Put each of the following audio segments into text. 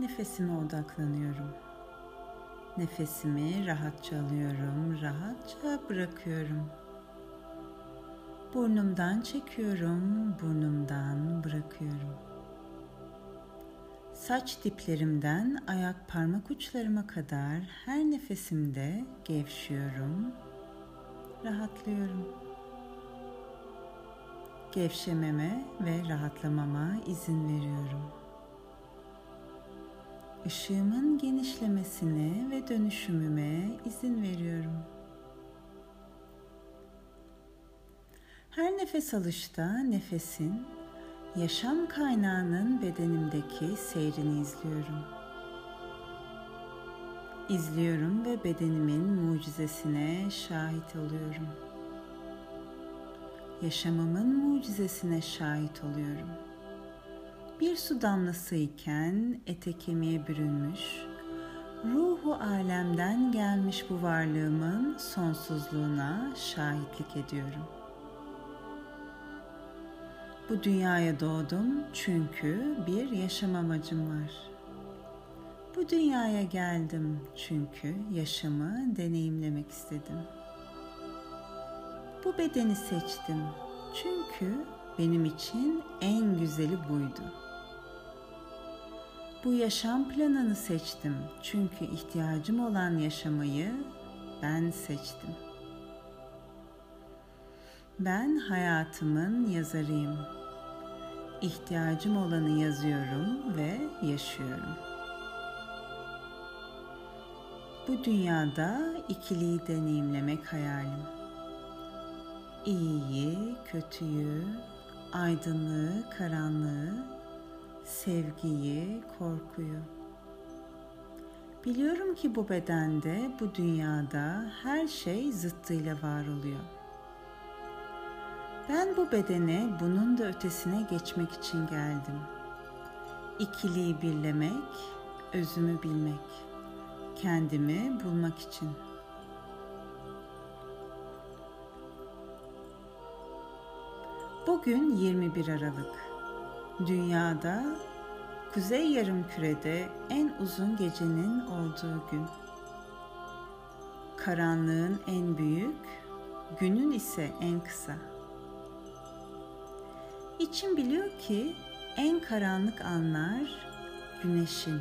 Nefesime odaklanıyorum. Nefesimi rahatça alıyorum, rahatça bırakıyorum. Burnumdan çekiyorum, burnumdan bırakıyorum. Saç diplerimden ayak parmak uçlarıma kadar her nefesimde gevşiyorum, rahatlıyorum. Gevşememe ve rahatlamama izin veriyorum. Işığımın genişlemesine ve dönüşümüme izin veriyorum. Her nefes alışta nefesin yaşam kaynağının bedenimdeki seyrini izliyorum. İzliyorum ve bedenimin mucizesine şahit oluyorum. Yaşamımın mucizesine şahit oluyorum. Bir su damlası iken ete kemiğe bürünmüş, ruhu alemden gelmiş bu varlığımın sonsuzluğuna şahitlik ediyorum. Bu dünyaya doğdum çünkü bir yaşam amacım var. Bu dünyaya geldim çünkü yaşamı deneyimlemek istedim. Bu bedeni seçtim çünkü benim için en güzeli buydu. Bu yaşam planını seçtim çünkü ihtiyacım olan yaşamayı ben seçtim. Ben hayatımın yazarıyım. İhtiyacım olanı yazıyorum ve yaşıyorum. Bu dünyada ikiliyi deneyimlemek hayalim. İyiyi, kötüyü, aydınlığı, karanlığı, sevgiyi, korkuyu. Biliyorum ki bu bedende, bu dünyada her şey zıttıyla var oluyor. Ben bu bedene bunun da ötesine geçmek için geldim. İkiliği birlemek, özümü bilmek, kendimi bulmak için. Bugün 21 Aralık. Dünyada Kuzey Yarımküre'de en uzun gecenin olduğu gün. Karanlığın en büyük, günün ise en kısa. İçim biliyor ki en karanlık anlar güneşin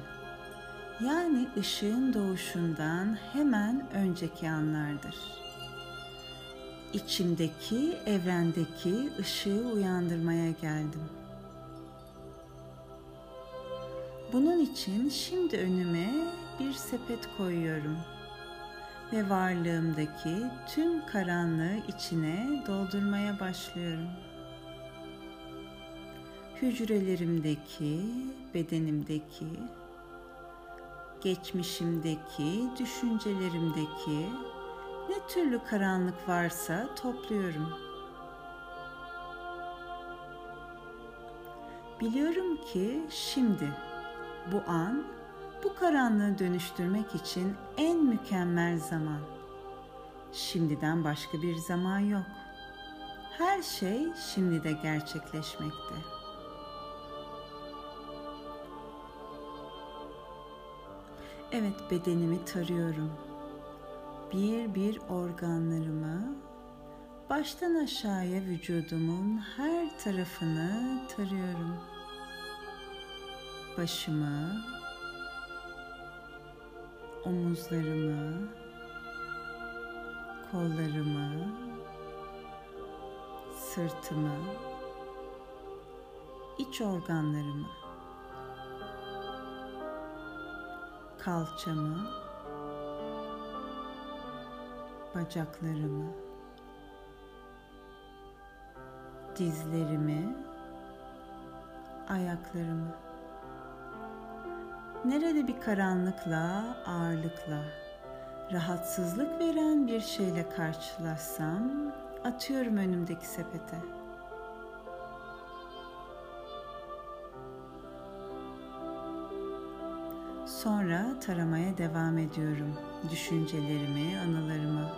yani ışığın doğuşundan hemen önceki anlardır. İçimdeki, evrendeki ışığı uyandırmaya geldim. Bunun için şimdi önüme bir sepet koyuyorum ve varlığımdaki tüm karanlığı içine doldurmaya başlıyorum hücrelerimdeki, bedenimdeki, geçmişimdeki, düşüncelerimdeki ne türlü karanlık varsa topluyorum. Biliyorum ki şimdi bu an bu karanlığı dönüştürmek için en mükemmel zaman. Şimdiden başka bir zaman yok. Her şey şimdi de gerçekleşmekte. Evet bedenimi tarıyorum. Bir bir organlarımı baştan aşağıya vücudumun her tarafını tarıyorum. Başımı, omuzlarımı, kollarımı, sırtımı, iç organlarımı kalçamı, bacaklarımı, dizlerimi, ayaklarımı. Nerede bir karanlıkla, ağırlıkla, rahatsızlık veren bir şeyle karşılaşsam atıyorum önümdeki sepete. Sonra taramaya devam ediyorum düşüncelerimi, anılarımı.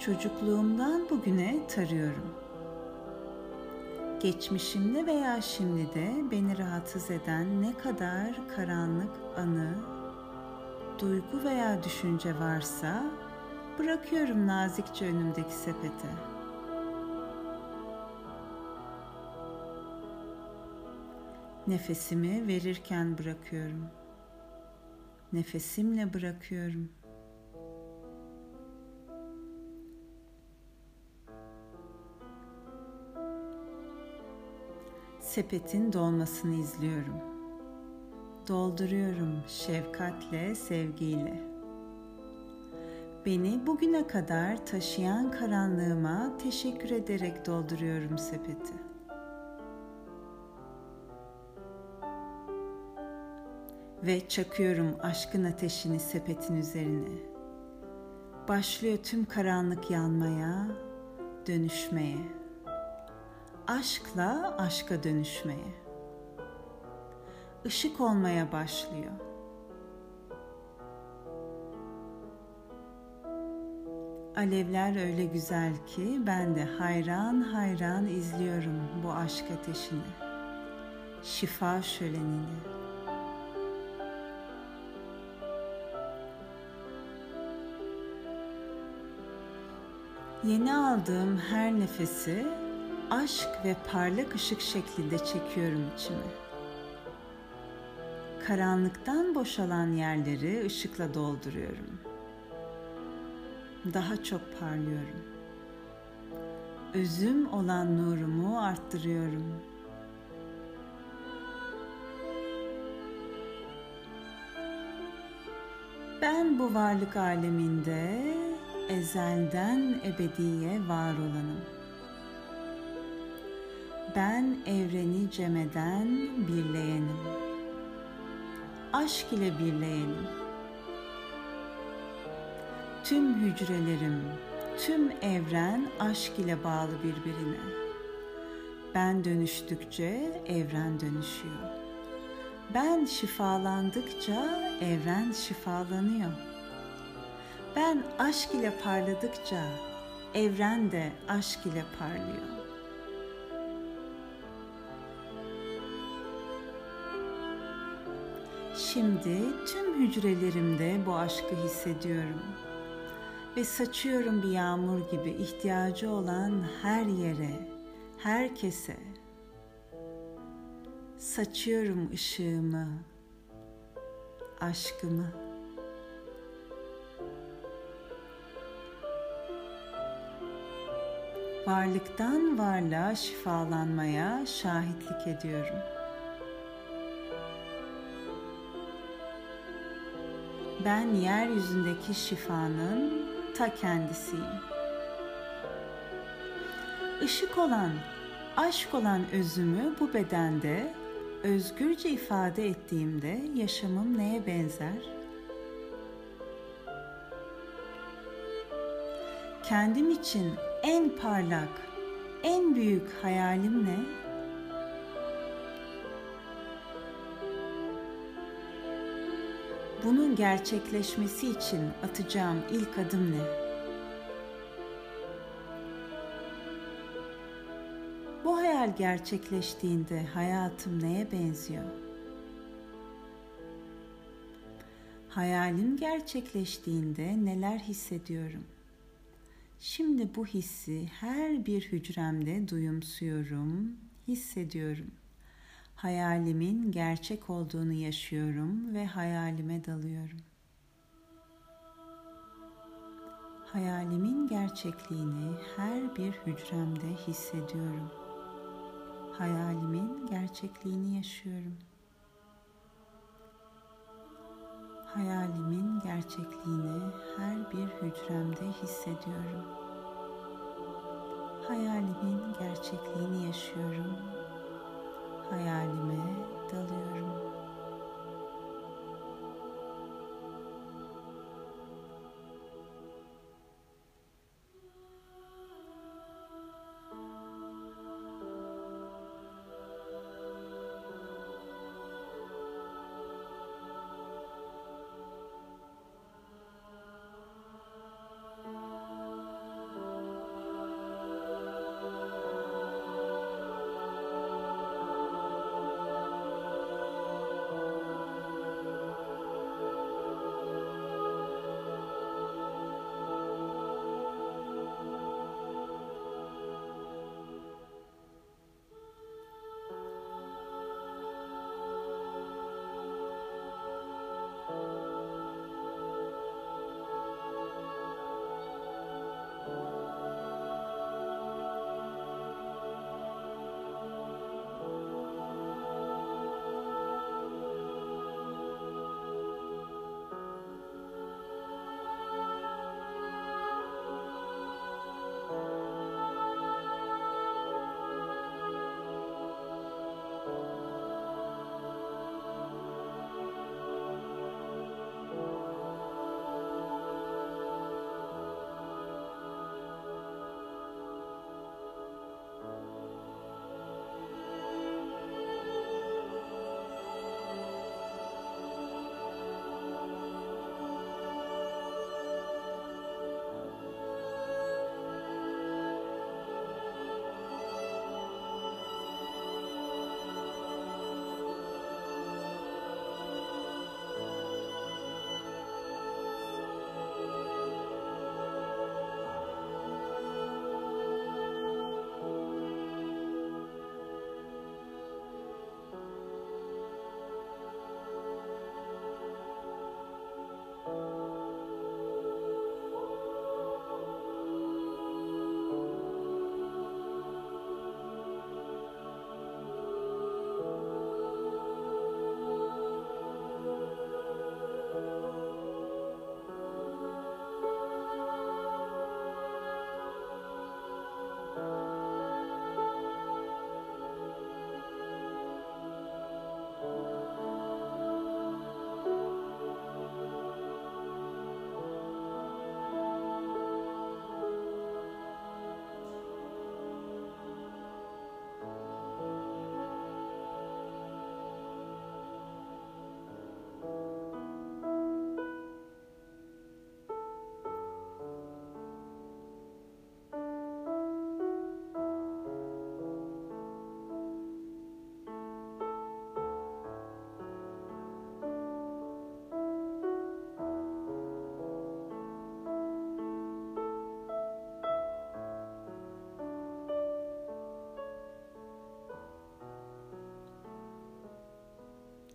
Çocukluğumdan bugüne tarıyorum. Geçmişimde veya şimdi de beni rahatsız eden ne kadar karanlık anı, duygu veya düşünce varsa bırakıyorum nazikçe önümdeki sepete. Nefesimi verirken bırakıyorum. Nefesimle bırakıyorum. Sepetin dolmasını izliyorum. Dolduruyorum şefkatle, sevgiyle. Beni bugüne kadar taşıyan karanlığıma teşekkür ederek dolduruyorum sepeti. Ve çakıyorum aşkın ateşini sepetin üzerine. Başlıyor tüm karanlık yanmaya, dönüşmeye aşkla aşka dönüşmeye. Işık olmaya başlıyor. Alevler öyle güzel ki ben de hayran hayran izliyorum bu aşk ateşini. Şifa şölenini. Yeni aldığım her nefesi aşk ve parlak ışık şeklinde çekiyorum içime. Karanlıktan boşalan yerleri ışıkla dolduruyorum. Daha çok parlıyorum. Özüm olan nurumu arttırıyorum. Ben bu varlık aleminde ezelden ebediye var olanım. Ben evreni cemeden birleyenim. Aşk ile birleyenim. Tüm hücrelerim, tüm evren aşk ile bağlı birbirine. Ben dönüştükçe evren dönüşüyor. Ben şifalandıkça evren şifalanıyor. Ben aşk ile parladıkça evren de aşk ile parlıyor. Şimdi tüm hücrelerimde bu aşkı hissediyorum ve saçıyorum bir yağmur gibi ihtiyacı olan her yere, herkese. Saçıyorum ışığımı, aşkımı. Varlıktan varlığa şifalanmaya şahitlik ediyorum.'' Ben yeryüzündeki şifanın ta kendisiyim. Işık olan, aşk olan özümü bu bedende özgürce ifade ettiğimde yaşamım neye benzer? Kendim için en parlak, en büyük hayalim ne? Bunun gerçekleşmesi için atacağım ilk adım ne? Bu hayal gerçekleştiğinde hayatım neye benziyor? Hayalim gerçekleştiğinde neler hissediyorum? Şimdi bu hissi her bir hücremde duyumsuyorum, hissediyorum hayalimin gerçek olduğunu yaşıyorum ve hayalime dalıyorum. Hayalimin gerçekliğini her bir hücremde hissediyorum. Hayalimin gerçekliğini yaşıyorum. Hayalimin gerçekliğini her bir hücremde hissediyorum. Hayalimin gerçekliğini yaşıyorum hayalime dalıyorum.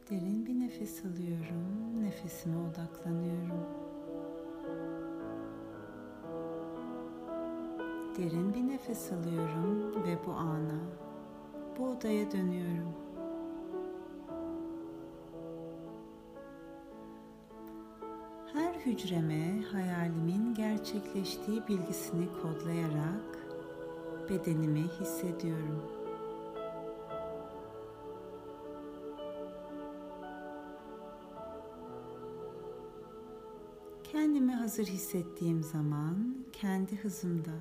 Derin bir nefes alıyorum, nefesime odaklanıyorum. Derin bir nefes alıyorum ve bu ana, bu odaya dönüyorum. Her hücreme hayalimin gerçekleştiği bilgisini kodlayarak bedenimi hissediyorum. Kendimi hazır hissettiğim zaman kendi hızımda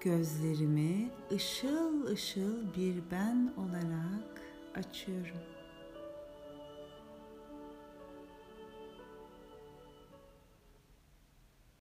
gözlerimi ışıl ışıl bir ben olarak açıyorum.